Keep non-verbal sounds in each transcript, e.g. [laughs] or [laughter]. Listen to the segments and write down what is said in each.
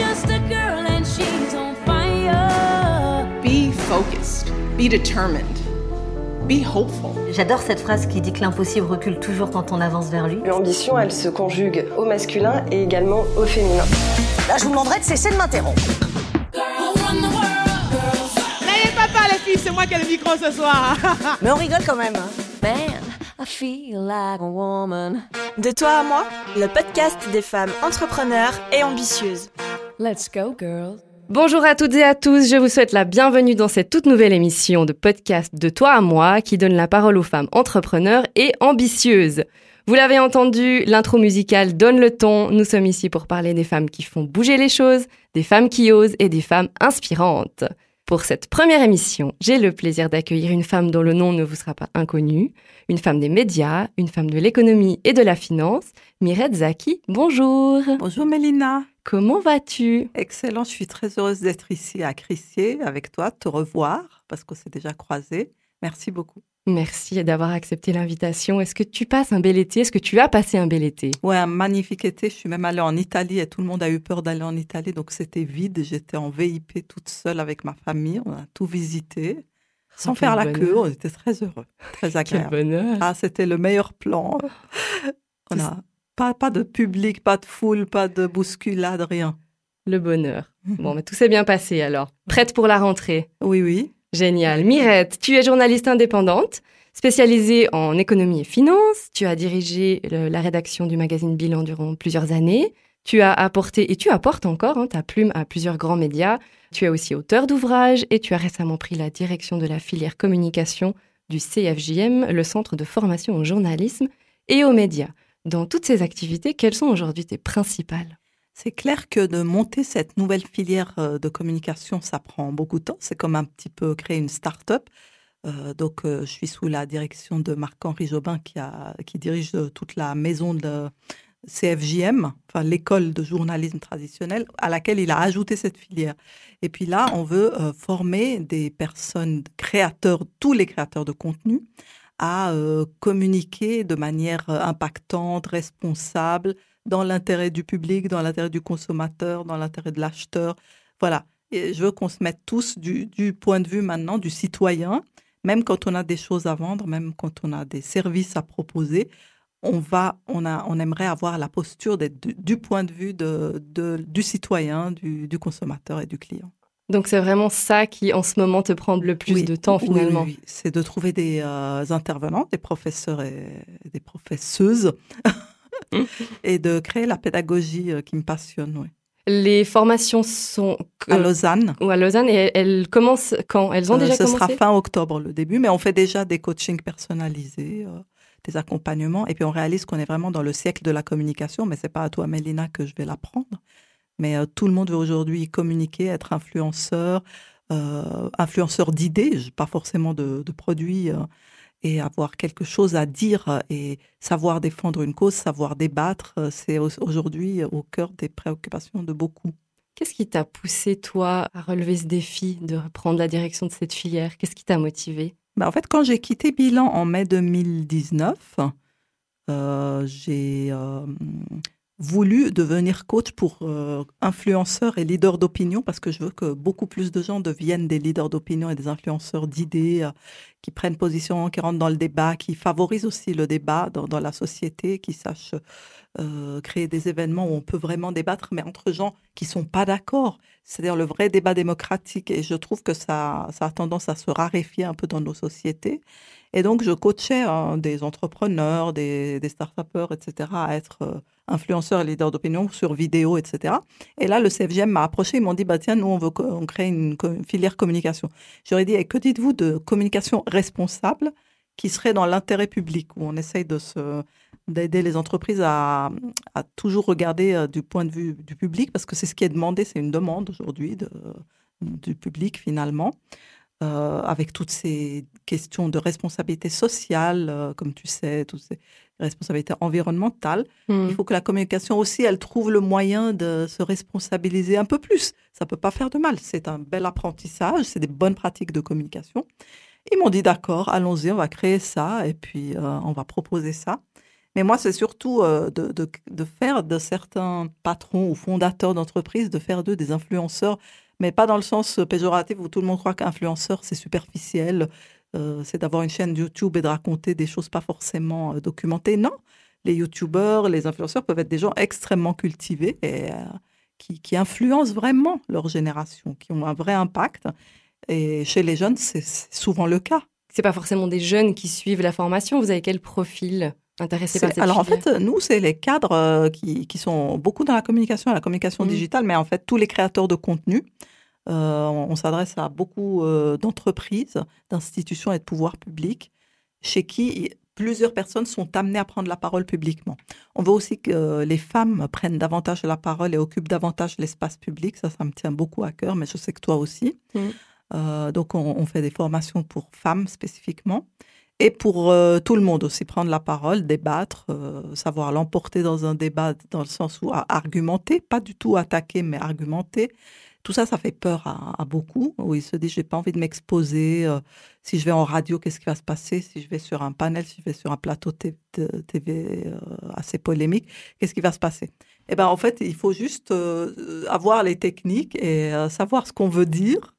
just a girl and she's on fire. Be focused, be determined, be hopeful. J'adore cette phrase qui dit que l'impossible recule toujours quand on avance vers lui. L'ambition, elle se conjugue au masculin et également au féminin. Là, je vous demanderai de cesser de m'interrompre. N'ayez pas peur les filles, c'est moi qui ai le micro ce soir. [laughs] Mais on rigole quand même. hein. Man, I feel like a woman. De toi à moi, le podcast des femmes entrepreneurs et ambitieuses. Let's go, girls. Bonjour à toutes et à tous, je vous souhaite la bienvenue dans cette toute nouvelle émission de podcast de toi à moi qui donne la parole aux femmes entrepreneurs et ambitieuses. Vous l'avez entendu, l'intro musicale donne le ton. Nous sommes ici pour parler des femmes qui font bouger les choses, des femmes qui osent et des femmes inspirantes. Pour cette première émission, j'ai le plaisir d'accueillir une femme dont le nom ne vous sera pas inconnu, une femme des médias, une femme de l'économie et de la finance, Mirette Zaki. Bonjour. Bonjour Mélina. Comment vas-tu? Excellent, je suis très heureuse d'être ici à Crissier avec toi, de te revoir parce qu'on s'est déjà croisés. Merci beaucoup. Merci d'avoir accepté l'invitation. Est-ce que tu passes un bel été? Est-ce que tu as passé un bel été? Ouais, un magnifique été. Je suis même allée en Italie et tout le monde a eu peur d'aller en Italie, donc c'était vide. J'étais en VIP toute seule avec ma famille. On a tout visité sans Oh, faire la quel queue. On était très heureux, très [laughs] Quel agréable. bonheur Ah, c'était le meilleur plan. [laughs] On a pas, pas de public, pas de foule, pas de bousculade, rien. Le bonheur. [laughs] Bon, mais tout s'est bien passé alors. Prête pour la rentrée? Oui, oui. Génial. Mirette, tu es journaliste indépendante, spécialisée en économie et finance. Tu as dirigé le- la rédaction du magazine Bilan durant plusieurs années. Tu as apporté et tu apportes encore hein, ta plume à plusieurs grands médias. Tu es aussi auteur d'ouvrages et tu as récemment pris la direction de la filière communication du CFJM, le centre de formation au journalisme et aux médias. Dans toutes ces activités, quelles sont aujourd'hui tes principales? C'est clair que de monter cette nouvelle filière euh, de communication, ça prend beaucoup de temps. C'est comme un petit peu créer une start-up. Euh, donc, euh, je suis sous la direction de Marc-Henri Jobin qui, dirige toute la maison de CFJM, enfin l'école de journalisme traditionnel, à laquelle il a ajouté cette filière. Et puis là, on veut former des personnes créateurs, tous les créateurs de contenu, à euh, communiquer de manière euh, impactante, responsable, dans l'intérêt du public, dans l'intérêt du consommateur, dans l'intérêt de l'acheteur. Voilà. Je veux qu'on se mette tous du, point de vue maintenant du citoyen, même quand on a des choses à vendre, même quand on a des services à proposer, on va, on a, on aimerait avoir la posture du, du point de vue du citoyen, du consommateur et du client. Donc c'est vraiment ça qui en ce moment te prend le plus Oui, de temps finalement. oui, oui. C'est de trouver des euh, intervenants, des professeurs et des professeuses, [laughs] et de créer la pédagogie euh, qui me passionne. oui. Les formations sont À Lausanne. ou à Lausanne et elles, commencent quand? Elles ont Euh, déjà ce commencé? sera fin octobre le début, mais on fait déjà des coachings personnalisés, des accompagnements, et puis on réalise qu'on est vraiment dans le siècle de la communication, mais c'est pas à toi, Mélina, que je vais l'apprendre. Mais euh, tout le monde veut aujourd'hui communiquer, être influenceur, euh, influenceur d'idées, pas forcément de, de produits, euh, et avoir quelque chose à dire et savoir défendre une cause, savoir débattre, c'est au- aujourd'hui au cœur des préoccupations de beaucoup. Qu'est-ce qui t'a poussé toi à relever ce défi de reprendre la direction de cette filière? Qu'est-ce qui t'a motivé? Bah, en fait, quand j'ai quitté Bilan en mai 2019, euh, j'ai voulu devenir coach pour euh, influenceurs et leaders d'opinion parce que je veux que beaucoup plus de gens deviennent des leaders d'opinion et des influenceurs d'idées euh, qui prennent position, qui rentrent dans le débat, qui favorisent aussi le débat dans, la société, qui sachent euh, créer des événements où on peut vraiment débattre, mais entre gens qui sont pas d'accord. C'est-à-dire le vrai débat démocratique. Et je trouve que ça, ça a tendance à se raréfier un peu dans nos sociétés. Et donc, je coachais hein, des entrepreneurs, des, des start-upers, etc., à être euh, influenceurs et leaders d'opinion sur vidéo, etc. Et là, le CFGM m'a approché, ils m'ont dit, bah, tiens, nous, on veut on crée une, filière communication. J'aurais dit, Eh, que dites-vous de communication responsable qui serait dans l'intérêt public, où on essaye d'aider les entreprises à, toujours regarder euh, du point de vue du public, parce que c'est ce qui est demandé, c'est une demande aujourd'hui du public finalement, euh, avec toutes ces questions de responsabilité sociale, euh, comme tu sais, toutes ces responsabilités environnementales. Hmm. Il faut que la communication aussi, elle trouve le moyen de se responsabiliser un peu plus. Ça peut pas faire de mal. C'est un bel apprentissage, c'est des bonnes pratiques de communication. Ils m'ont dit d'accord, allons-y, on va créer ça et puis euh, on va proposer ça. Mais moi, c'est surtout euh, de, de, de faire de certains patrons ou fondateurs d'entreprises, de faire d'eux des influenceurs, mais pas dans le sens péjoratif où tout le monde croit qu'influenceur, c'est superficiel, euh, c'est d'avoir une chaîne YouTube et de raconter des choses pas forcément euh, documentées. Non, les YouTubeurs, les influenceurs peuvent être des gens extrêmement cultivés et euh, qui, qui influencent vraiment leur génération, qui ont un vrai impact. Et chez les jeunes, c'est souvent le cas. C'est pas forcément des jeunes qui suivent la formation. Vous avez quel profil intéressé par cette Alors en fait, nous, c'est les cadres qui, qui sont beaucoup dans la communication, la communication Mhm. digitale, mais en fait, tous les créateurs de contenu. Euh, on on s'adresse à beaucoup euh, d'entreprises, d'institutions et de pouvoirs publics, chez qui plusieurs personnes sont amenées à prendre la parole publiquement. On veut aussi que les femmes prennent davantage la parole et occupent davantage l'espace public. Ça, ça me tient beaucoup à cœur, mais je sais que toi aussi. Mhm. Euh, donc, on, on fait des formations pour femmes spécifiquement et pour euh, tout le monde aussi, prendre la parole, débattre, euh, savoir l'emporter dans un débat dans le sens où à argumenter, pas du tout attaquer, mais argumenter. Tout ça, ça fait peur à, beaucoup, où ils se disent, j'ai pas envie de m'exposer. euh, si je vais en radio, qu'est-ce qui va se passer? Si je vais sur un panel, si je vais sur un plateau TV euh, assez polémique, qu'est-ce qui va se passer? Eh ben, en fait, il faut juste euh, avoir les techniques et savoir ce qu'on veut dire.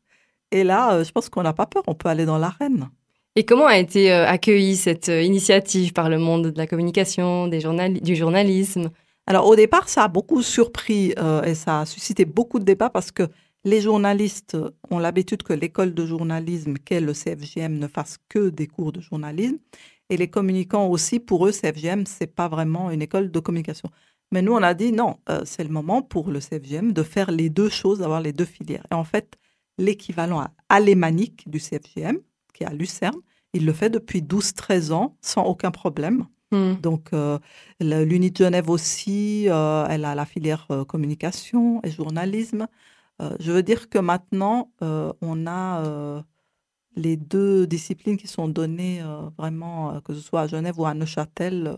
Et là, je pense qu'on n'a pas peur, on peut aller dans l'arène. Et comment a été accueillie cette initiative par le monde de la communication, des du journalisme? Alors au départ, ça a beaucoup surpris euh, et ça a suscité beaucoup de débats parce que les journalistes ont l'habitude que l'école de journalisme qu'est le CFGM ne fasse que des cours de journalisme et les communicants aussi, pour eux, CFGM, c'est pas vraiment une école de communication. Mais nous, on a dit non, euh, c'est le moment pour le CFGM de faire les deux choses, d'avoir les deux filières. Et en fait, l'équivalent alémanique du CFGM, qui est à Lucerne, il le fait depuis 12-13 ans sans aucun problème. Hmm. Donc, euh, l'Uni de Genève aussi, euh, elle a la filière euh, communication et journalisme. Je veux dire que maintenant, on a les deux disciplines qui sont données vraiment, que ce soit à Genève ou à Neuchâtel,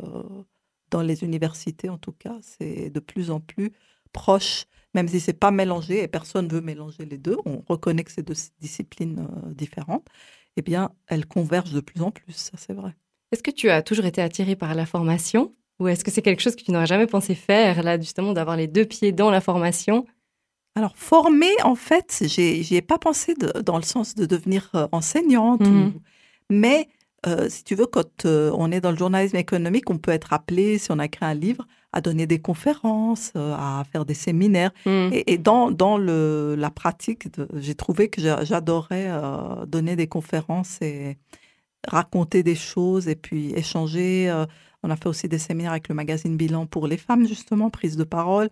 dans les universités en tout cas, c'est de plus en plus proche, même si c'est pas mélangé et personne veut mélanger les deux. On reconnaît que c'est deux disciplines différentes. Eh bien, elles convergent de plus en plus, ça c'est vrai. Est-ce que tu as toujours été attirée par la formation ou est-ce que c'est quelque chose que tu n'aurais jamais pensé faire, là, justement, d'avoir les deux pieds dans la formation? Alors, former, en fait, j'ai- j'y ai pas pensé de- dans le sens de devenir euh, enseignante. Ou- mais, euh, si tu veux, quand euh, on est dans le journalisme économique, on peut être appelé, si on a écrit un livre, à donner des conférences, euh, à faire des séminaires. Hmm. Et, et dans, dans le, la pratique, j'ai trouvé que j'a- j'adorais donner des conférences et raconter des choses et puis échanger. euh, on a fait aussi des séminaires avec le magazine Bilan pour les femmes, justement, prise de parole.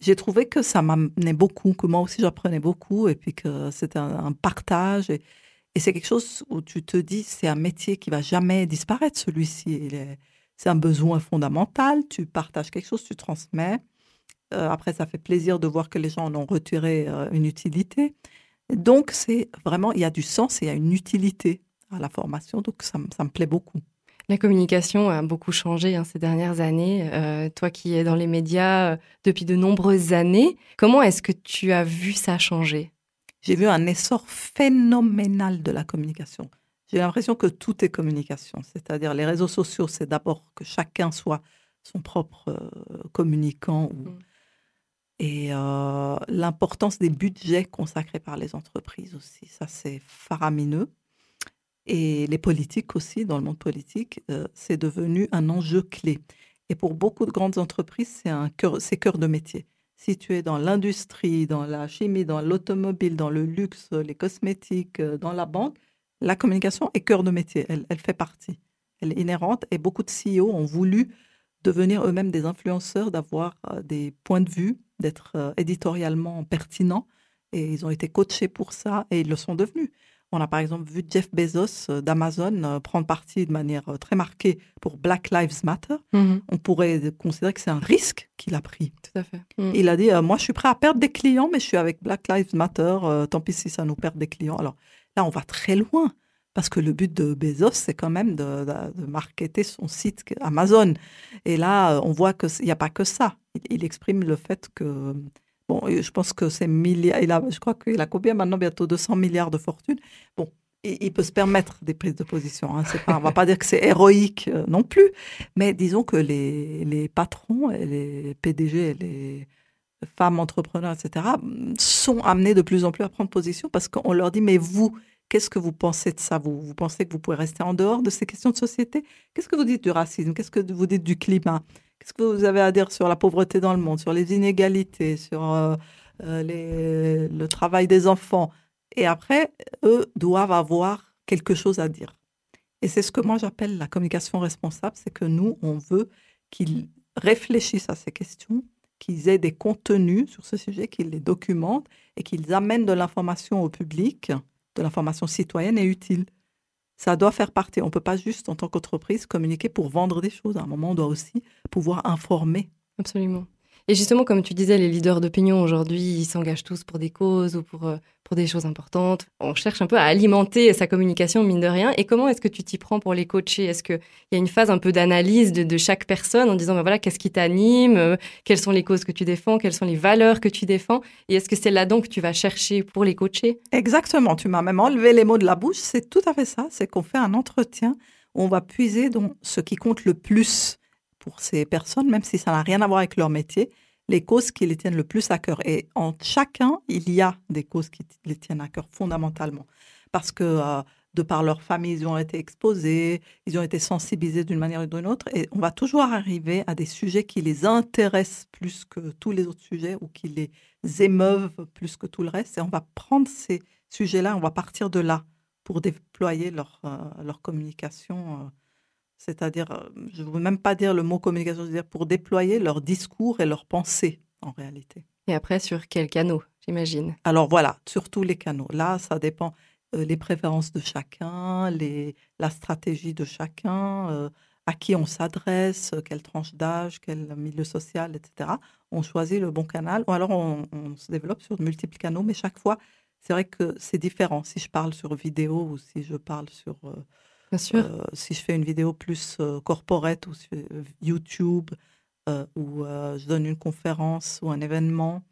J'ai trouvé que ça m'amenait beaucoup, que moi aussi j'apprenais beaucoup et puis que c'était un, partage. Et, c'est quelque chose où tu te dis, c'est un métier qui va jamais disparaître, celui-ci. C'est un besoin fondamental. Tu partages quelque chose, tu transmets. Euh, après, ça fait plaisir de voir que les gens en ont retiré euh, une utilité. Donc, c'est vraiment, il y a du sens et il y a une utilité à la formation. Donc, ça, me- ça me plaît beaucoup. La communication a beaucoup changé hein, ces dernières années. Euh, toi qui es dans les médias euh, depuis de nombreuses années, comment est-ce que tu as vu ça changer? J'ai vu un essor phénoménal de la communication. J'ai l'impression que tout est communication. C'est-à-dire, les réseaux sociaux, c'est d'abord que chacun soit son propre euh, communicant. ou- Mm. Et euh, l'importance des budgets consacrés par les entreprises aussi, ça c'est faramineux. Et les politiques aussi, dans le monde politique, euh, c'est devenu un enjeu clé. Et pour beaucoup de grandes entreprises, c'est un cœur, de métier. Si dans l'industrie, dans la chimie, dans l'automobile, dans le luxe, les cosmétiques, euh, dans la banque, la communication est cœur de métier. Elle, elle fait partie. Elle est inhérente. Et beaucoup de CEO ont voulu devenir eux-mêmes des influenceurs, d'avoir euh, des points de vue, d'être éditorialement pertinents. Et ils ont été coachés pour ça et ils le sont devenus. On a par exemple vu Jeff Bezos euh, d'Amazon euh, prendre parti de manière euh, très marquée pour Black Lives Matter. On pourrait considérer que c'est un risque qu'il a pris. Tout à fait. Mm. Il a dit euh, Moi, je suis prêt à perdre des clients, mais je suis avec Black Lives Matter. euh, tant pis si ça nous perd des clients. Alors là, on va très loin. Parce que le but de Bezos, c'est quand même de, de, de marketer son site Amazon. Et là, on voit qu'il n'y a pas que ça. Il, il, exprime le fait que. Bon, je pense que c'est milliards. Il a, je crois qu'il a combien maintenant Bientôt 200 milliards de fortune. Bon, il, peut se permettre des prises de position. Hein. On va pas dire que c'est héroïque euh, non plus, mais disons que les, les patrons, les PDG, les femmes entrepreneurs, etc., sont amenés de plus en plus à prendre position parce qu'on leur dit, mais vous, qu'est-ce que vous pensez de ça? Vous, vous pensez que vous pouvez rester en dehors de ces questions de société? Qu'est-ce que vous dites du racisme? Qu'est-ce que vous dites du climat? Qu'est-ce que vous avez à dire sur la pauvreté dans le monde, sur les inégalités, sur euh, euh, le travail des enfants? Et après, eux doivent avoir quelque chose à dire. Et c'est ce que moi j'appelle la communication responsable, c'est que nous, on veut qu'ils réfléchissent à ces questions, qu'ils aient des contenus sur ce sujet, qu'ils les documentent et qu'ils amènent de l'information au public, de l'information citoyenne et utile. Ça doit faire partie. On ne peut pas juste, en tant qu'entreprise, communiquer pour vendre des choses. À un moment, on doit aussi pouvoir informer. Absolument. Et justement, comme tu disais, les leaders d'opinion aujourd'hui, ils s'engagent tous pour des causes ou pour, euh, pour des choses importantes. On cherche un peu à alimenter sa communication, mine de rien. Et comment est-ce que tu t'y prends pour les coacher? Est-ce qu'il y a une phase un peu d'analyse de, de, chaque personne en disant, ben voilà, qu'est-ce qui t'anime? Euh, Quelles sont les causes que tu défends? Quelles sont les valeurs que tu défends? Et est-ce que c'est là-dedans que tu vas chercher pour les coacher? Exactement. Tu m'as même enlevé les mots de la bouche. C'est tout à fait ça. C'est qu'on fait un entretien où on va puiser dans ce qui compte le plus pour ces personnes, même si ça n'a rien à voir avec leur métier, les causes qui les tiennent le plus à cœur. Et en chacun, il y a des causes qui les tiennent à cœur fondamentalement. Parce que euh, de par leur famille, ils ont été exposés, ils ont été sensibilisés d'une manière ou d'une autre. Et on va toujours arriver à des sujets qui les intéressent plus que tous les autres sujets ou qui les émeuvent plus que tout le reste. Et on va prendre ces sujets-là, on va partir de là pour déployer leur, euh, communication. Euh, c'est-à-dire, euh, je ne veux même pas dire le mot communication, je veux dire pour déployer leur discours et leurs pensées en réalité. Et après, sur quels canaux, j'imagine? Alors voilà, sur tous les canaux. Là, ça dépend euh, les préférences de chacun, les, la stratégie de chacun, euh, à qui on s'adresse, quelle tranche d'âge, quel milieu social, etc. On choisit le bon canal, ou alors on, on se développe sur de multiples canaux, mais chaque fois, c'est vrai que c'est différent. Si je parle sur vidéo ou si je parle sur Bien sûr. Euh, si je fais une vidéo plus euh, corporate ou sur YouTube, euh, ou je donne une conférence ou un événement,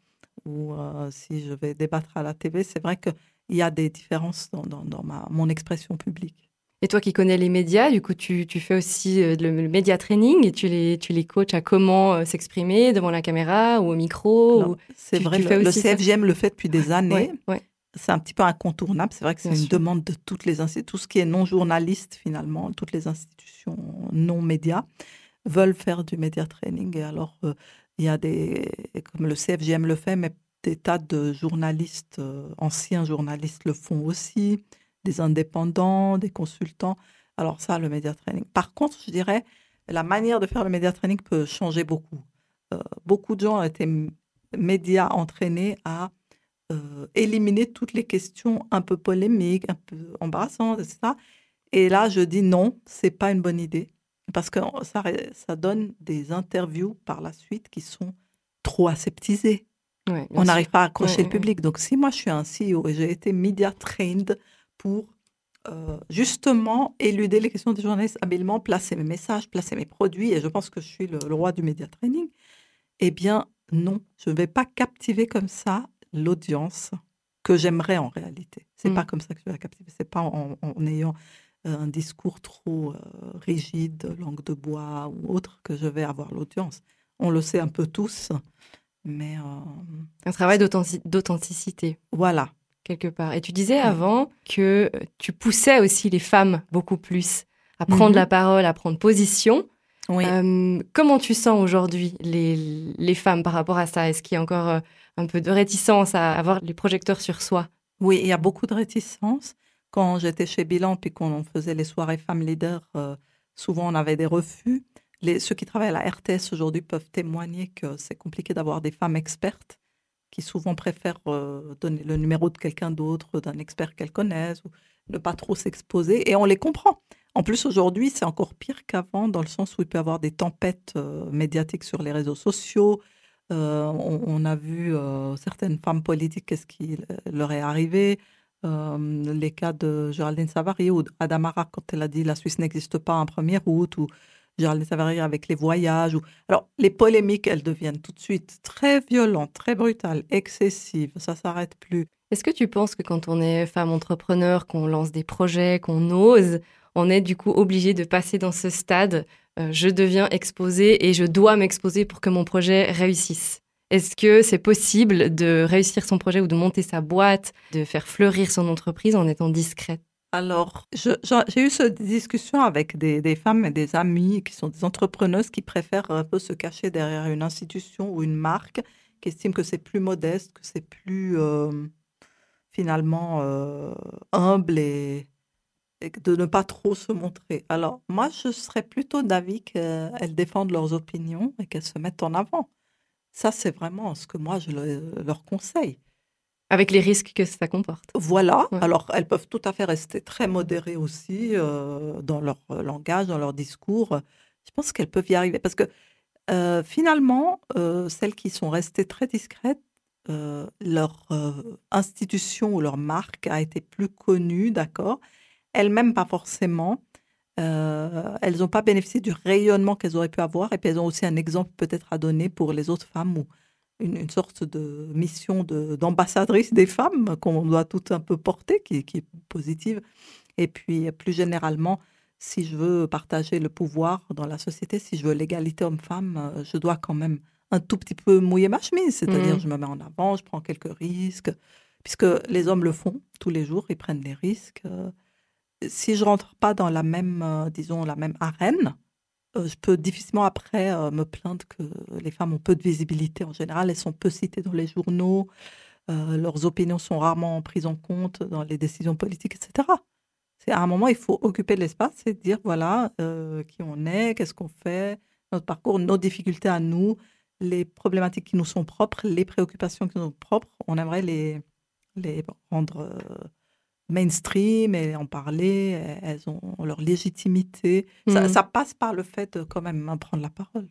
ou si je vais débattre à la TV, c'est vrai qu'il y a des différences dans, dans, dans ma, mon expression publique. Et toi qui connais les médias, du coup, tu, tu fais aussi le, le média training et tu les, tu les coaches à comment s'exprimer devant la caméra ou au micro. C'est vrai, tu le, fais le ça? CFGM le fait depuis des années. Ouais, ouais. C'est un petit peu incontournable. C'est vrai que c'est une sûr. demande de toutes les institutions, tout ce qui est non journaliste finalement, toutes les institutions non médias veulent faire du média training. Et alors, euh, il y a des, comme le CFGM le fait, mais des tas de journalistes, euh, anciens journalistes le font aussi, des indépendants, des consultants. Alors ça, le média training. Par contre, je dirais, la manière de faire le média training peut changer beaucoup. Euh, beaucoup de gens ont été médias entraînés à euh, éliminer toutes les questions un peu polémiques, un peu embarrassantes, etc. Et là, je dis non, c'est pas une bonne idée parce que ça, donne des interviews par la suite qui sont trop aseptisées. Ouais, On n'arrive pas à accrocher Ouais, le ouais, public. Donc, si moi je suis un CEO et j'ai été media trained pour euh, justement éluder les questions des journalistes habilement, placer mes messages, placer mes produits, et je pense que je suis le, le roi du média training, eh bien non, je ne vais pas captiver comme ça l'audience que j'aimerais en réalité. C'est Mm. pas comme ça que je vais la captiver. C'est pas en, en ayant un discours trop euh, rigide, langue de bois ou autre que je vais avoir l'audience. On le sait un peu tous, mais euh, Un travail d'authentic- d'authenticité, voilà. quelque part. Et tu disais avant que euh, tu poussais aussi les femmes beaucoup plus à prendre Mhm. la parole, à prendre position. Oui. Euh, comment tu sens aujourd'hui les, les femmes par rapport à ça? Est-ce qu'il y a encore un peu de réticence à avoir les projecteurs sur soi Oui, il y a beaucoup de réticence. Quand j'étais chez Bilan, puis qu'on faisait les soirées femmes leaders, euh, souvent on avait des refus. Les, ceux qui travaillent à la RTS aujourd'hui peuvent témoigner que c'est compliqué d'avoir des femmes expertes qui souvent préfèrent euh, donner le numéro de quelqu'un d'autre, d'un expert qu'elles connaissent, ou ne pas trop s'exposer. Et on les comprend. En plus, aujourd'hui, c'est encore pire qu'avant, dans le sens où il peut y avoir des tempêtes euh, médiatiques sur les réseaux sociaux. Euh, on, a vu euh, certaines femmes politiques, qu'est-ce qui leur est arrivé. Euh, les cas de Géraldine Savary ou d'Adamara quand elle a dit la Suisse n'existe pas un 1er août ou Géraldine Savary avec les voyages. Ou... Alors, les polémiques, elles deviennent tout de suite très violentes, très brutales, excessives. Ça s'arrête plus. Est-ce que tu penses que quand on est femme entrepreneur, qu'on lance des projets, qu'on ose, on est du coup obligé de passer dans ce stade. Euh, je deviens exposée et je dois m'exposer pour que mon projet réussisse. Est-ce que c'est possible de réussir son projet ou de monter sa boîte, de faire fleurir son entreprise en étant discrète? Alors, j'ai eu cette discussion avec des, femmes et des amis qui sont des entrepreneuses qui préfèrent un peu se cacher derrière une institution ou une marque, qui estiment que c'est plus modeste, que c'est plus euh, finalement euh, humble et, de ne pas trop se montrer. Alors, moi, je serais plutôt d'avis qu'elles défendent leurs opinions et qu'elles se mettent en avant. Ça, c'est vraiment ce que moi, je le- leur conseille. avec les risques que ça comporte Voilà. Ouais. Alors, elles peuvent tout à fait rester très modérées aussi euh, dans leur langage, dans leur discours. Je pense qu'elles peuvent y arriver. Parce que euh, finalement, euh, celles qui sont restées très discrètes, leur institution ou leur marque a été plus connue, d'accord? Elles-mêmes, pas forcément. Euh, elles n'ont pas bénéficié du rayonnement qu'elles auraient pu avoir. Et puis, elles ont aussi un exemple peut-être à donner pour les autres femmes ou une, une sorte de mission de- d'ambassadrice des femmes qu'on doit tout un peu porter, qui, qui est positive. Et puis, plus généralement, si je veux partager le pouvoir dans la société, si je veux l'égalité homme-femme, je dois quand même un tout petit peu mouiller ma chemise. C'est-à-dire, Mhm. je me mets en avant, je prends quelques risques, puisque les hommes le font tous les jours, ils prennent des risques. Euh, Si je rentre pas dans la même, euh, disons, la même arène, euh, je peux difficilement après euh, me plaindre que les femmes ont peu de visibilité en général, elles sont peu citées dans les journaux, leurs opinions sont rarement prises en compte dans les décisions politiques, etc. C'est à un moment, il faut occuper l'espace et dire voilà qui on est, qu'est-ce qu'on fait, notre parcours, nos difficultés à nous, les problématiques qui nous sont propres, les préoccupations qui nous sont propres. On aimerait les, les rendre mainstream et en parler. Elles ont leur légitimité. Ça, Mhm. ça passe par le fait de quand même prendre la parole.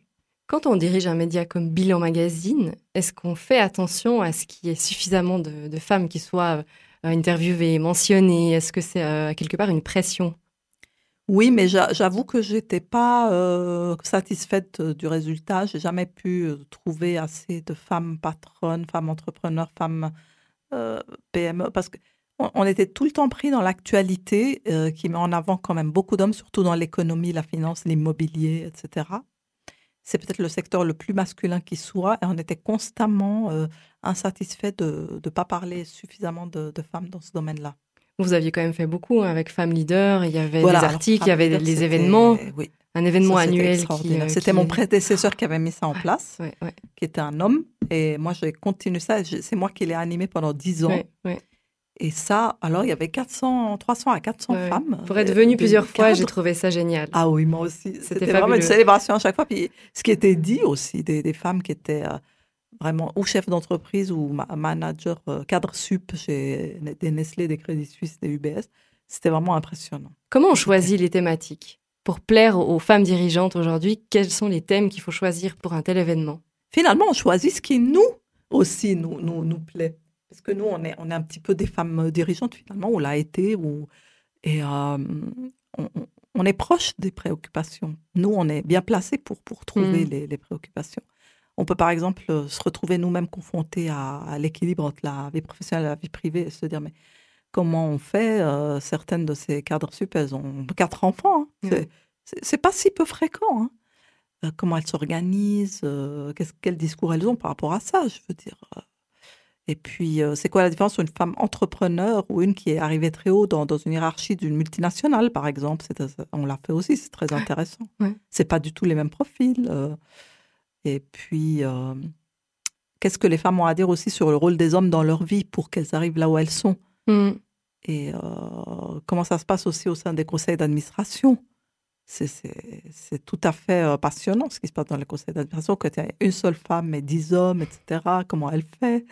Quand on dirige un média comme Bilan Magazine, est-ce qu'on fait attention à ce qu'il y ait suffisamment de, de femmes qui soient euh, interviewées, mentionnées? Est-ce que c'est euh, quelque part une pression? Oui, mais j'a- j'avoue que j'étais pas euh, satisfaite du résultat. J'ai jamais pu trouver assez de femmes patronnes, femmes entrepreneurs, femmes euh, PME, parce que on, était tout le temps pris dans l'actualité euh, qui met en avant quand même beaucoup d'hommes, surtout dans l'économie, la finance, l'immobilier, etc. C'est peut-être le secteur le plus masculin qui soit, et on était constamment euh, insatisfait de ne pas parler suffisamment de, de femmes dans ce domaine-là. Vous aviez quand même fait beaucoup hein, avec Femmes Leaders, il y avait Voilà, des alors, articles, il y avait les événements, Oui, un événement ça, annuel euh, C'était qui- mon prédécesseur qui avait mis ça en place, Ouais, ouais, qui était un homme. Et moi, j'ai continué ça. C'est moi qui l'ai animé pendant dix ans. ouais. Et ça, alors, il y avait 400, 300 à 400 Ouais. femmes. Pour être euh, venue de plusieurs fois, j'ai cadres. trouvé ça génial. Ah oui, moi aussi. C'était vraiment une célébration à chaque fois. Puis ce qui était dit aussi, des, des femmes qui étaient euh, vraiment ou chefs d'entreprise ou ma- managers, euh, cadres sup chez des Nestlé, des Crédits Suisses, des UBS, c'était vraiment impressionnant. Comment on choisit les thématiques? Pour plaire aux femmes dirigeantes aujourd'hui, quels sont les thèmes qu'il faut choisir pour un tel événement? Finalement, on choisit ce qui nous aussi nous, nous, nous plaît. Parce que nous, on est, on est un petit peu des femmes euh, dirigeantes finalement, on l'a été, ou, et euh, on, est proche des préoccupations. Nous, on est bien placés pour, pour trouver Mm. les, les préoccupations. On peut par exemple euh, se retrouver nous-mêmes confrontés à, à l'équilibre entre la vie professionnelle et la vie privée et se dire, mais comment on fait euh, Certaines de ces cadres sup, elles ont quatre enfants. hein. Mm. C'est- pas si peu fréquent. hein. Comment elles s'organisent, euh, qu'est-ce- quel discours elles ont par rapport à ça, je veux dire. euh. Et puis, euh, c'est quoi la différence entre une femme entrepreneur ou une qui est arrivée très haut dans, dans une hiérarchie d'une multinationale, par exemple? Euh, On l'a fait aussi, c'est très intéressant. Ouais. C'est pas du tout les mêmes profils. euh. Et puis, euh, qu'est-ce que les femmes ont à dire aussi sur le rôle des hommes dans leur vie pour qu'elles arrivent là où elles sont? Hmm. et euh, comment ça se passe aussi au sein des conseils d'administration? C'est- tout à fait euh, passionnant ce qui se passe dans les conseils d'administration, quand il y a une seule femme et dix hommes, etc., comment elle fait.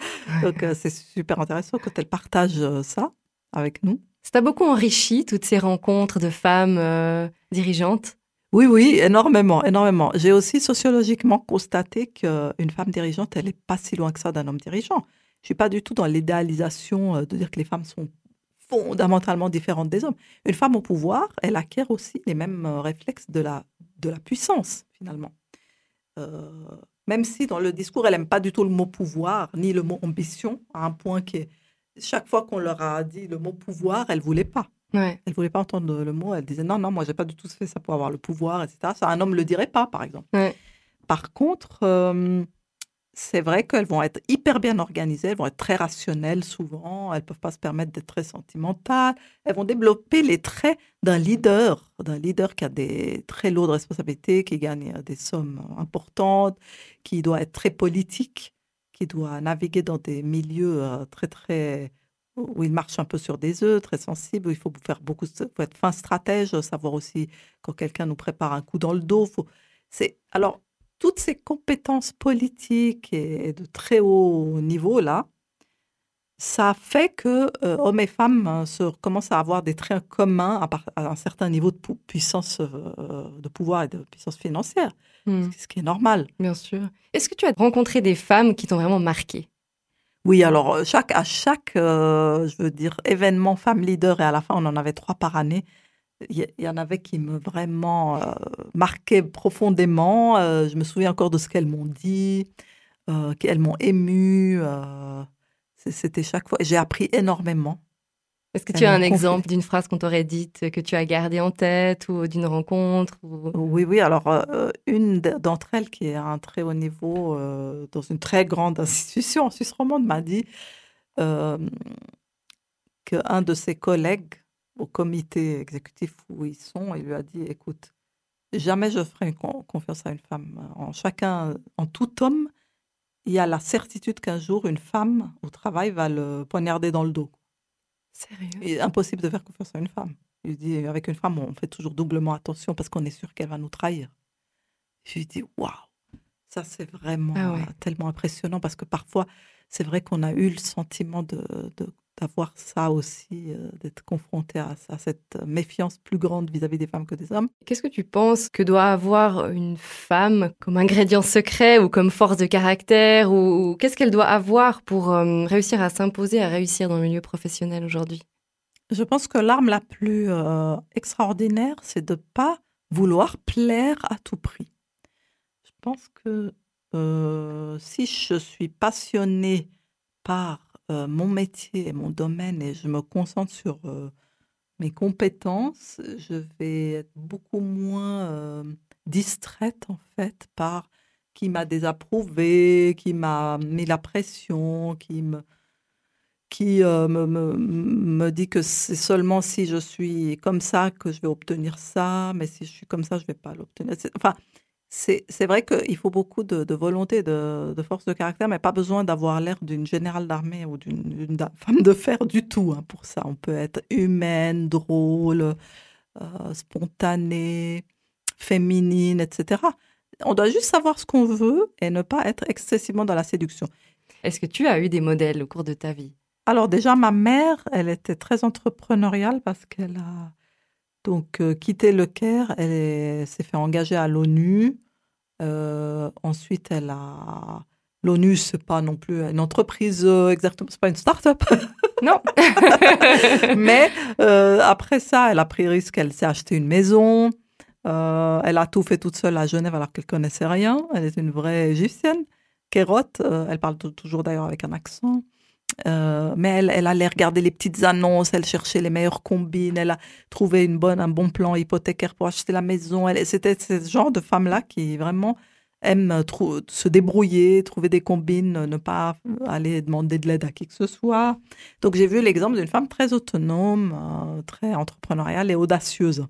Donc euh, c'est super intéressant quand elle partage euh, ça avec nous. Ça t'a beaucoup enrichi, toutes ces rencontres de femmes euh, dirigeantes? Oui, oui, énormément, énormément. J'ai aussi sociologiquement constaté qu'une femme dirigeante, elle n'est pas si loin que ça d'un homme dirigeant. Je suis pas du tout dans l'idéalisation euh, de dire que les femmes sont fondamentalement différentes des hommes. Une femme au pouvoir, elle acquiert aussi les mêmes euh, réflexes de la, de la puissance, finalement. Euh, même si dans le discours, elle n'aime pas du tout le mot pouvoir, ni le mot ambition, à un point qui est... chaque fois qu'on leur a dit le mot pouvoir, elles voulaient pas. Ouais. Elles voulaient pas entendre le mot. Elles disaient non, non, moi j'ai pas du tout fait ça pour avoir le pouvoir, etc. Ça, un homme le dirait pas, par exemple. Ouais. Par contre, euh, c'est vrai qu'elles vont être hyper bien organisées, elles vont être très rationnelles souvent, elles peuvent pas se permettre d'être très sentimentales, elles vont développer les traits d'un leader, d'un leader qui a des très lourdes responsabilités, qui gagne euh, des sommes importantes, qui doit être très politique, qui doit naviguer dans des milieux euh, très très où il marche un peu sur des œufs, très sensible, où il faut faire beaucoup, faut être fin stratège, savoir aussi quand quelqu'un nous prépare un coup dans le dos. C'est alors toutes ces compétences politiques et de très haut niveau là, ça fait que euh, hommes et femmes euh, se, commencent à avoir des traits communs à, un certain niveau de pu- puissance euh, de pouvoir et de puissance financière, Hmm, ce qui est normal. bien sûr. Est-ce que tu as rencontré des femmes qui t'ont vraiment marqué? Oui, alors chaque, à chaque, euh, je veux dire, événement femme leader, et à la fin on en avait trois par année, il y, en avait qui me vraiment euh, marquaient profondément. Euh, je me souviens encore de ce qu'elles m'ont dit, euh, qu'elles m'ont émue. euh, C'était chaque fois. J'ai appris énormément. Est-ce que tu as un exemple d'une phrase qu'on t'aurait dite que tu as gardée en tête ou d'une rencontre ou... Oui, oui. Alors, une d'entre elles qui est à un très haut niveau dans une très grande institution en Suisse romande m'a dit qu'un de ses collègues au comité exécutif où ils sont, il lui a dit écoute, jamais je ferai con- confiance à une femme. En chacun, en tout homme, il y a la certitude qu'un jour, une femme au travail va le poignarder dans le dos. Sérieux? Il est impossible de faire confiance à une femme. Il dit, avec une femme, on fait toujours doublement attention parce qu'on est sûr qu'elle va nous trahir. Je lui dis, waouh, ça c'est vraiment Ah ouais. tellement impressionnant parce que parfois, c'est vrai qu'on a eu le sentiment de, de- d'avoir ça aussi, euh, d'être confronté à, à cette méfiance plus grande vis-à-vis des femmes que des hommes. Qu'est-ce que tu penses que doit avoir une femme comme ingrédient secret ou comme force de caractère ou, ou qu'est-ce qu'elle doit avoir pour euh, réussir à s'imposer, à réussir dans le milieu professionnel aujourd'hui? Je pense que l'arme la plus euh, extraordinaire, c'est de pas vouloir plaire à tout prix. Je pense que euh, si je suis passionnée par euh, mon métier et mon domaine et je me concentre sur euh, mes compétences, je vais être beaucoup moins euh, distraite en fait par qui m'a désapprouvé, qui m'a mis la pression, qui me qui me, me, dit que c'est seulement si je suis comme ça que je vais obtenir ça, mais si je suis comme ça, je ne vais pas l'obtenir. Enfin, c'est vrai qu'il faut beaucoup de, de volonté, de, de force de caractère, mais pas besoin d'avoir l'air d'une générale d'armée ou d'une femme de fer du tout hein, pour ça. On peut être humaine, drôle, euh, spontanée, féminine, etc. On doit juste savoir ce qu'on veut et ne pas être excessivement dans la séduction. Est-ce que tu as eu des modèles au cours de ta vie? Alors déjà, ma mère, elle était très entrepreneuriale parce qu'elle a donc euh, quitté le Caire, elle est- s'est fait engager à l'ONU. Euh, ensuite, elle a l'ONU, c'est pas non plus une entreprise euh, exactement, c'est pas une start-up. [laughs] Non. [laughs] Mais euh, après ça, elle a pris risque, elle s'est acheté une maison. Elle a tout fait toute seule à Genève alors qu'elle connaissait rien. Elle est une vraie égyptienne. Kérote, elle parle tou- toujours d'ailleurs avec un accent. Euh, mais elle, elle allait regarder les petites annonces, elle cherchait les meilleures combines, elle a trouvé une bonne, un bon plan hypothécaire pour acheter la maison. C'était ce genre de femme-là qui vraiment aime euh, se débrouiller, trouver des combines, ne pas aller demander de l'aide à qui que ce soit. Donc j'ai vu l'exemple d'une femme très autonome, euh, très entrepreneuriale et audacieuse.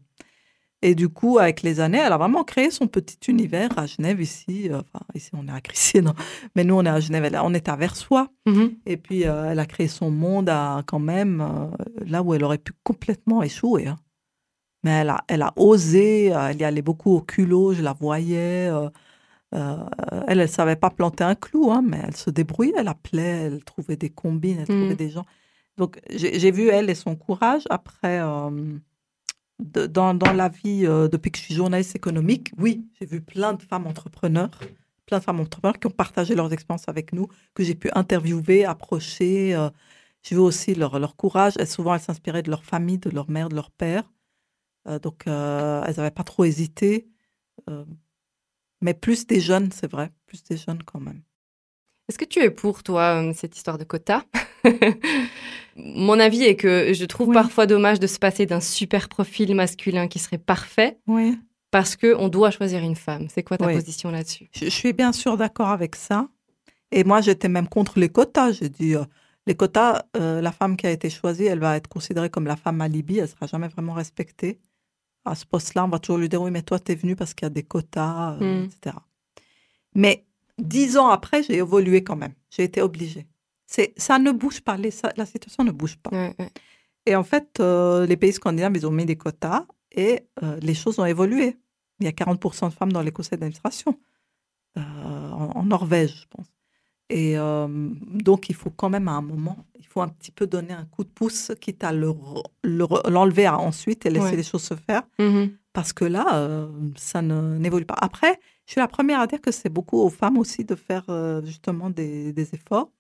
Et du coup, avec les années, elle a vraiment créé son petit univers à Genève ici. euh, Enfin, ici on est à Crissy, non mais nous on est à Genève, elle- on est à Versoix. Mhm. Et puis euh, elle a créé son monde à, quand même euh, là où elle aurait pu complètement échouer. hein. Mais elle a, elle a osé, euh, elle y allait beaucoup au culot, je la voyais. elle, elle savait pas planter un clou, hein, mais elle se débrouillait, elle appelait, elle trouvait des combines, elle trouvait Mhm. des gens. Donc j'ai vu elle et son courage après. Dans, la vie, euh, depuis que je suis journaliste économique, oui, j'ai vu plein de femmes entrepreneurs, plein de femmes entrepreneurs qui ont partagé leurs expériences avec nous, que j'ai pu interviewer, approcher. euh, j'ai vu aussi leur, leur courage. Et souvent, elles s'inspiraient de leur famille, de leur mère, de leur père. Euh, donc, euh, elles n'avaient pas trop hésité. Mais plus des jeunes, c'est vrai, plus des jeunes quand même. Est-ce que tu es pour toi euh, cette histoire de quota? [laughs] Mon avis est que je trouve Oui. parfois dommage de se passer d'un super profil masculin qui serait parfait Oui. parce que on doit choisir une femme. C'est quoi ta Oui. position là-dessus? Je, je suis bien sûr d'accord avec ça. Et moi, j'étais même contre les quotas. J'ai dit, euh, les quotas, euh, la femme qui a été choisie, elle va être considérée comme la femme alibi. Elle sera jamais vraiment respectée. À ce poste-là, on va toujours lui dire, oui, mais toi, tu es venue parce qu'il y a des quotas, euh, Mm. etc. Mais dix ans après, j'ai évolué quand même. J'ai été obligée. C'est, ça ne bouge pas. Les- ça- la situation ne bouge pas. Ouais, ouais. Et en fait, euh, les pays scandinaves, ils ont mis des quotas et euh, les choses ont évolué. Il y a 40% de femmes dans les conseils d'administration euh, en, en Norvège, je pense. Et donc, il faut quand même à un moment, il faut un petit peu donner un coup de pouce, quitte à le le l'enlever à ensuite et laisser Ouais. les choses se faire, Mhm. parce que là, ça ne- n'évolue pas. Après, je suis la première à dire que c'est beaucoup aux femmes aussi de faire euh, justement des, des efforts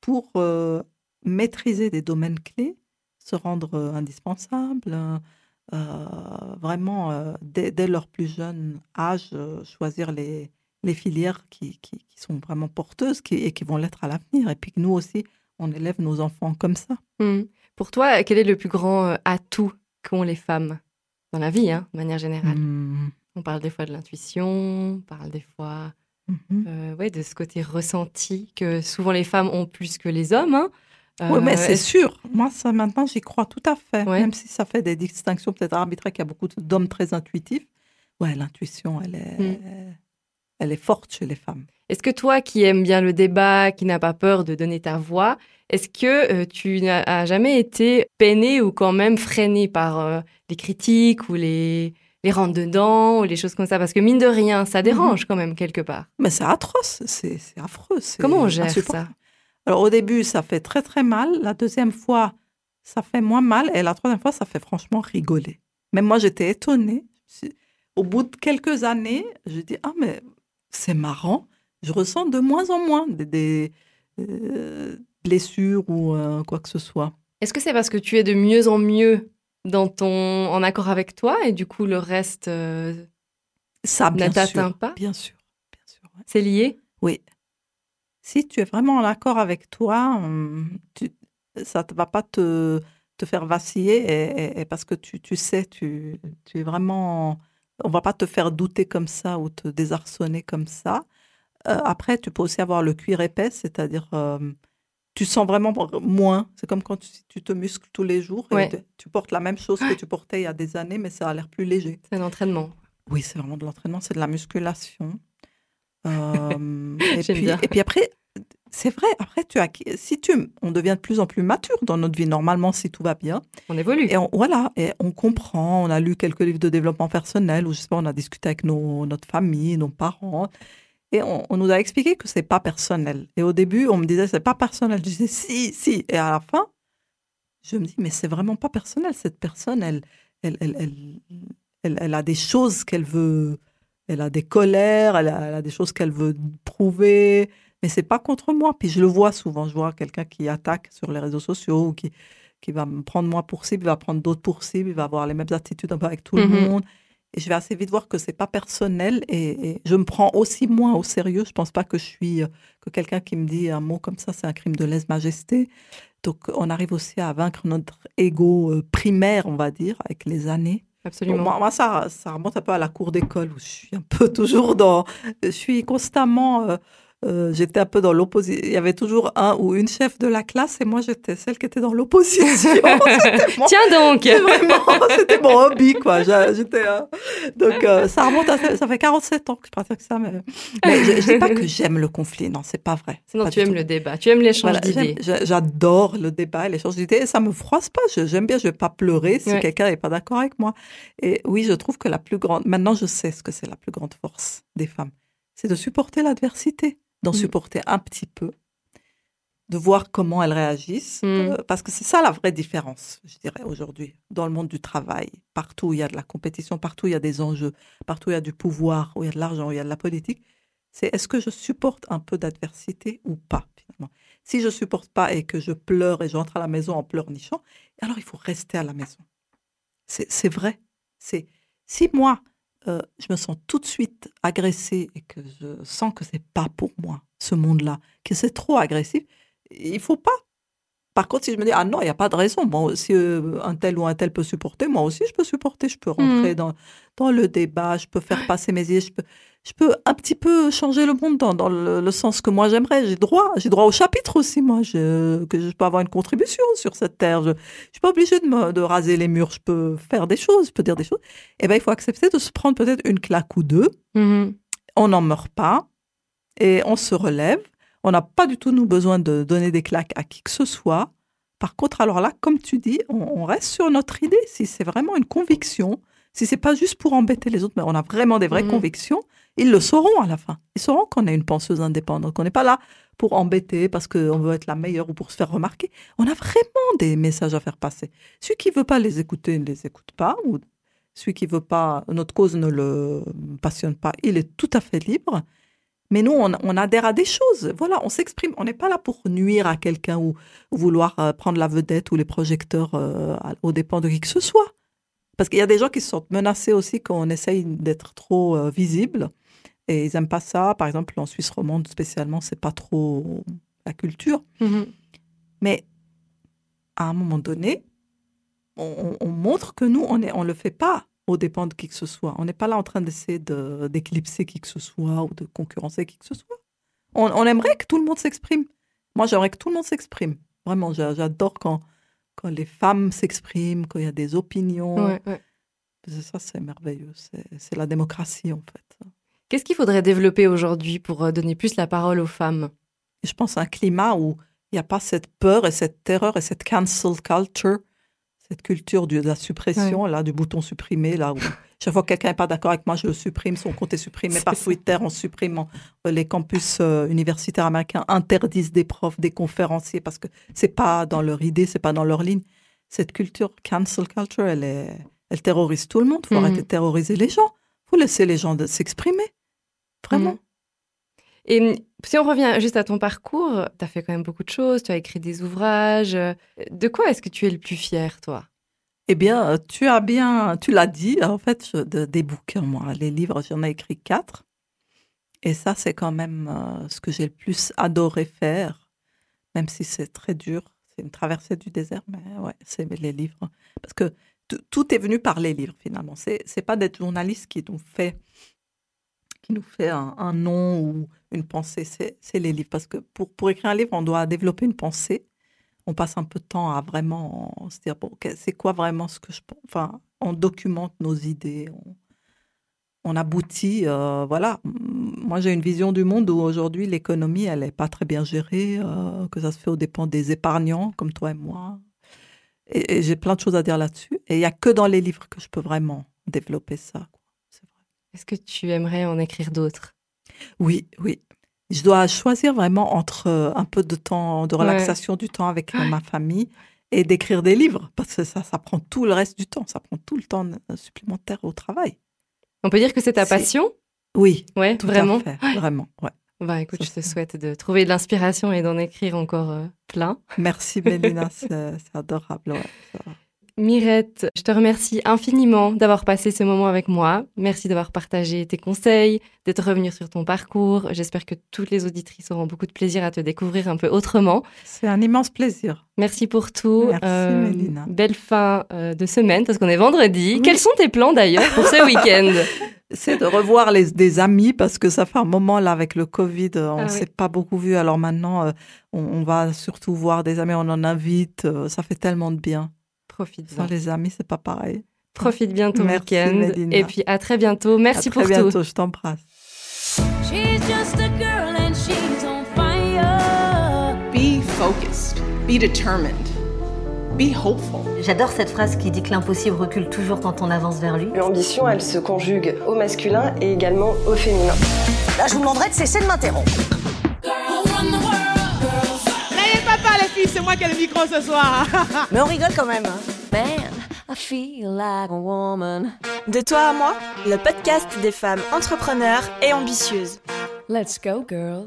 pour euh, maîtriser des domaines clés, se rendre euh, indispensable, euh, vraiment dès, dès leur plus jeune âge, choisir les, les filières qui, qui, qui sont vraiment porteuses qui, et qui vont l'être à l'avenir. Et puis que nous aussi, on élève nos enfants comme ça. Mhm. Pour toi, quel est le plus grand atout qu'ont les femmes dans la vie, hein, de manière générale? Mhm. On parle des fois de l'intuition, on parle des fois Mhm. euh, ouais, de ce côté ressenti que souvent les femmes ont plus que les hommes. hein. Oui, mais Euh, c'est sûr. Moi, ça, maintenant, j'y crois tout à fait. Ouais. Même si ça fait des distinctions peut-être arbitraires, qu'il y a beaucoup d'hommes très intuitifs. Ouais, l'intuition, elle est, Mm. elle est forte chez les femmes. Est-ce que toi qui aimes bien le débat, qui n'as pas peur de donner ta voix, est-ce que euh, tu n'as as jamais été peiné ou quand même freiné par euh, les critiques ou les, les rentre-dedans ou les choses comme ça Parce que mine de rien, ça dérange quand même quelque part. Mais c'est atroce, c'est affreux. c'est Comment on gère insupportable. ça? Alors, au début, ça fait très, très mal. La deuxième fois, ça fait moins mal. Et la troisième fois, ça fait franchement rigoler. Même moi, j'étais étonnée. Au bout de quelques années, je dis Ah, mais c'est marrant. Je ressens de moins en moins des, des, euh, blessures ou euh, quoi que ce soit. Est-ce que c'est parce que tu es de mieux en mieux dans ton en accord avec toi et du coup le reste euh, Ça, ne t'atteint pas? Bien sûr. Bien sûr ouais. C'est lié? Oui. Si tu es vraiment en accord avec toi, tu, ça ne va pas te, te faire vaciller et, et- et parce que tu, tu sais, tu, tu es vraiment... On va pas te faire douter comme ça ou te désarçonner comme ça. Euh, après, tu peux aussi avoir le cuir épais, c'est-à-dire euh, tu sens vraiment moins. C'est comme quand tu, tu te muscles tous les jours et Ouais. tu, tu portes la même chose que tu portais il y a des années, mais ça a l'air plus léger. C'est un entraînement. Oui, c'est vraiment de l'entraînement, c'est de la musculation. [laughs] Euh, et, J'aime puis, bien. et puis après, c'est vrai, après, tu as, si tu, on devient de plus en plus mature dans notre vie, normalement, si tout va bien. On évolue. Et on, voilà, et on comprend, on a lu quelques livres de développement personnel, ou je sais pas, on a discuté avec nos, notre famille, nos parents, et on, on nous a expliqué que c'est pas personnel. Et au début, on me disait, c'est pas personnel. Je disais, si, si. Et à la fin, je me dis, mais c'est vraiment pas personnel. Cette personne, elle, elle, elle, elle, elle, a des choses qu'elle veut, elle a des colères, elle a, elle a des choses qu'elle veut prouver, mais c'est pas contre moi. Puis je le vois souvent, je vois quelqu'un qui attaque sur les réseaux sociaux ou qui, qui va me prendre moi pour cible, il va prendre d'autres pour cible, il va avoir les mêmes attitudes avec tout Mhm. le monde. Et je vais assez vite voir que c'est pas personnel et, et je me prends aussi moins au sérieux. Je pense pas que je suis, euh, que quelqu'un qui me dit un mot comme ça, c'est un crime de lèse-majesté. Donc on arrive aussi à vaincre notre ego euh, primaire, on va dire, avec les années. Absolument. Bon, moi, moi, ça, ça remonte un peu à la cour d'école où je suis un peu [laughs] toujours dans. Je suis constamment. euh, euh, j'étais un peu dans l'opposition. Il y avait toujours un ou une chef de la classe et moi j'étais celle qui était dans l'opposition. [laughs] Mon- Tiens donc [laughs] c'était mon hobby, quoi. J'étais, euh, donc, euh, ça remonte à, ça fait 47 ans que je pratique ça, mais, mais je, je dis pas que j'aime le conflit. Non, c'est pas vrai. Non, pas tu aimes tout. le débat, tu aimes l'échange Voilà, d'idées. J'adore le débat et l'échange d'idées. Et ça me froisse pas. J'aime bien. Je vais pas pleurer si Ouais. quelqu'un n'est pas d'accord avec moi. Et oui, je trouve que la plus grande. Maintenant, je sais ce que c'est la plus grande force des femmes. C'est de supporter l'adversité, d'en Mm. supporter un petit peu, de voir comment elles réagissent. Mm. euh, parce que c'est ça la vraie différence, je dirais, aujourd'hui, dans le monde du travail. Partout où il y a de la compétition, partout où il y a des enjeux, partout où il y a du pouvoir, où il y a de l'argent, où il y a de la politique. C'est est-ce que je supporte un peu d'adversité ou pas, finalement? Si je supporte pas et que je pleure et j'entre à la maison en pleurnichant, alors il faut rester à la maison. C'est c'est vrai. C'est si moi euh, je me sens tout de suite agressée et que je sens que c'est pas pour moi ce monde-là, que c'est trop agressif, il faut pas. Par contre, si je me dis, ah non, il n'y a pas de raison, bon, si euh, un tel ou un tel peut supporter, moi aussi, je peux supporter, je peux rentrer dans, dans le débat, je peux faire passer mes idées, je peux, je peux un petit peu changer le monde dans, dans le, le sens que moi j'aimerais. J'ai droit, j'ai droit au chapitre aussi, moi, je, que je peux avoir une contribution sur cette terre. Je ne suis pas obligée de, me, de raser les murs, je peux faire des choses, je peux dire des choses. Eh ben, il faut accepter de se prendre peut-être une claque ou deux. Mhm. On n'en meurt pas et on se relève. On n'a pas du tout, nous, besoin de donner des claques à qui que ce soit. Par contre, alors là, comme tu dis, on, on reste sur notre idée. Si c'est vraiment une conviction, si c'est pas juste pour embêter les autres, mais on a vraiment des vraies Mhm. convictions, ils le sauront à la fin. Ils sauront qu'on est une penseuse indépendante, qu'on n'est pas là pour embêter parce qu'on veut être la meilleure ou pour se faire remarquer. On a vraiment des messages à faire passer. Celui qui veut pas les écouter ne les écoute pas, ou celui qui veut pas, notre cause ne le passionne pas, il est tout à fait libre. Mais nous, on, on adhère à des choses. Voilà, on s'exprime. On n'est pas là pour nuire à quelqu'un ou vouloir euh, prendre la vedette ou les projecteurs euh, aux dépens de qui que ce soit. Parce qu'il y a des gens qui se sentent menacés aussi quand on essaye d'être trop euh, visible. Et ils n'aiment pas ça. Par exemple, en Suisse romande spécialement, c'est pas trop la culture. Mhm. Mais à un moment donné, on, on- on montre que nous, on ne on le fait pas aux dépens de qui que ce soit. On n'est pas là en train d'essayer de- d'éclipser qui que ce soit ou de concurrencer qui que ce soit. On, on aimerait que tout le monde s'exprime. Moi, j'aimerais que tout le monde s'exprime. Vraiment, j'a- j'adore quand, quand les femmes s'expriment, quand il y a des opinions. Ouais, ouais. Ça, c'est merveilleux. C'est la démocratie, en fait. Qu'est-ce qu'il faudrait développer aujourd'hui pour euh, donner plus la parole aux femmes? Je pense à un climat où il n'y a pas cette peur et cette terreur et cette cancel culture, cette culture de la suppression, là, du bouton supprimer, là où [laughs] chaque fois que quelqu'un n'est pas d'accord avec moi, je le supprime, son compte est supprimé par. Twitter, on supprime. en- Les campus euh, universitaires américains interdisent des profs, des conférenciers parce que c'est pas dans leur idée, c'est pas dans leur ligne. Cette culture cancel culture, elle, est, elle terrorise tout le monde. faut Mhm. arrêter de terroriser les gens. faut laisser les gens s'exprimer. Vraiment. Mhm. Et si on revient juste à ton parcours, tu as fait quand même beaucoup de choses, tu as écrit des ouvrages. De quoi est-ce que tu es le plus fier, toi? Eh bien, tu as bien, tu l'as dit, en fait, des bouquins, moi. Les livres, j'en ai écrit quatre. Et ça, c'est quand même euh, ce que j'ai le plus adoré faire, même si c'est très dur. C'est une traversée du désert, mais ouais, c'est les livres. Parce que tout- est venu par les livres, finalement. C'est c'est pas d'être journaliste qui nous fait, qui nous fait un, nom ou une pensée, c'est les livres. Parce que pour, pour écrire un livre, on doit développer une pensée on passe un peu de temps à vraiment se dire c'est quoi vraiment ce que je pense. Enfin, on documente nos idées, on, aboutit. euh, voilà. Moi, j'ai une vision du monde où aujourd'hui l'économie, elle n'est pas très bien gérée, euh, que ça se fait aux dépens des épargnants comme toi et moi. Et, et j'ai plein de choses à dire là-dessus. Et il y a que dans les livres que je peux vraiment développer ça. Est-ce que tu aimerais en écrire d'autres? Oui, oui. Je dois choisir vraiment entre euh, un peu de temps, de relaxation du temps avec euh, ma famille et d'écrire des livres, parce que ça, ça prend tout le reste du temps, ça prend tout le temps euh, supplémentaire au travail. On peut dire que c'est ta passion? Oui, Ouais, tout vraiment? à fait, vraiment. Ouais. Bah écoute, je te souhaite de trouver de l'inspiration et d'en écrire encore euh, plein. Merci Mélina, [laughs] c'est adorable. ouais. Mirette, je te remercie infiniment d'avoir passé ce moment avec moi. Merci d'avoir partagé tes conseils, d'être revenue sur ton parcours. J'espère que toutes les auditrices auront beaucoup de plaisir à te découvrir un peu autrement. C'est un immense plaisir. Merci pour tout. Merci, Mélina. Belle fin euh, de semaine parce qu'on est vendredi. Oui. Quels sont tes plans d'ailleurs pour ce [laughs] week-end? C'est de revoir les, des amis parce que ça fait un moment là avec le Covid, euh, on Ah ne oui. s'est pas beaucoup vu. Alors maintenant, euh, on, on va surtout voir des amis, on en invite. euh, ça fait tellement de bien. Profite Sans bien. les amis, c'est pas pareil. Profite bien ton week-end. Et puis à très bientôt. Merci à très pour bientôt, tout. je t'embrasse. She's just a girl and she's on fire. Be focused. Be determined. Be hopeful. J'adore cette phrase qui dit que l'impossible recule toujours quand on avance vers lui. L'ambition, elle se conjugue au masculin et également au féminin. Là, je vous demanderai de cesser de m'interrompre. C'est moi qui ai le micro ce soir. [laughs] Mais on rigole quand même. hein. Man, I feel like a woman. De toi à moi, le podcast des femmes entrepreneurs et ambitieuses. Let's go, girl.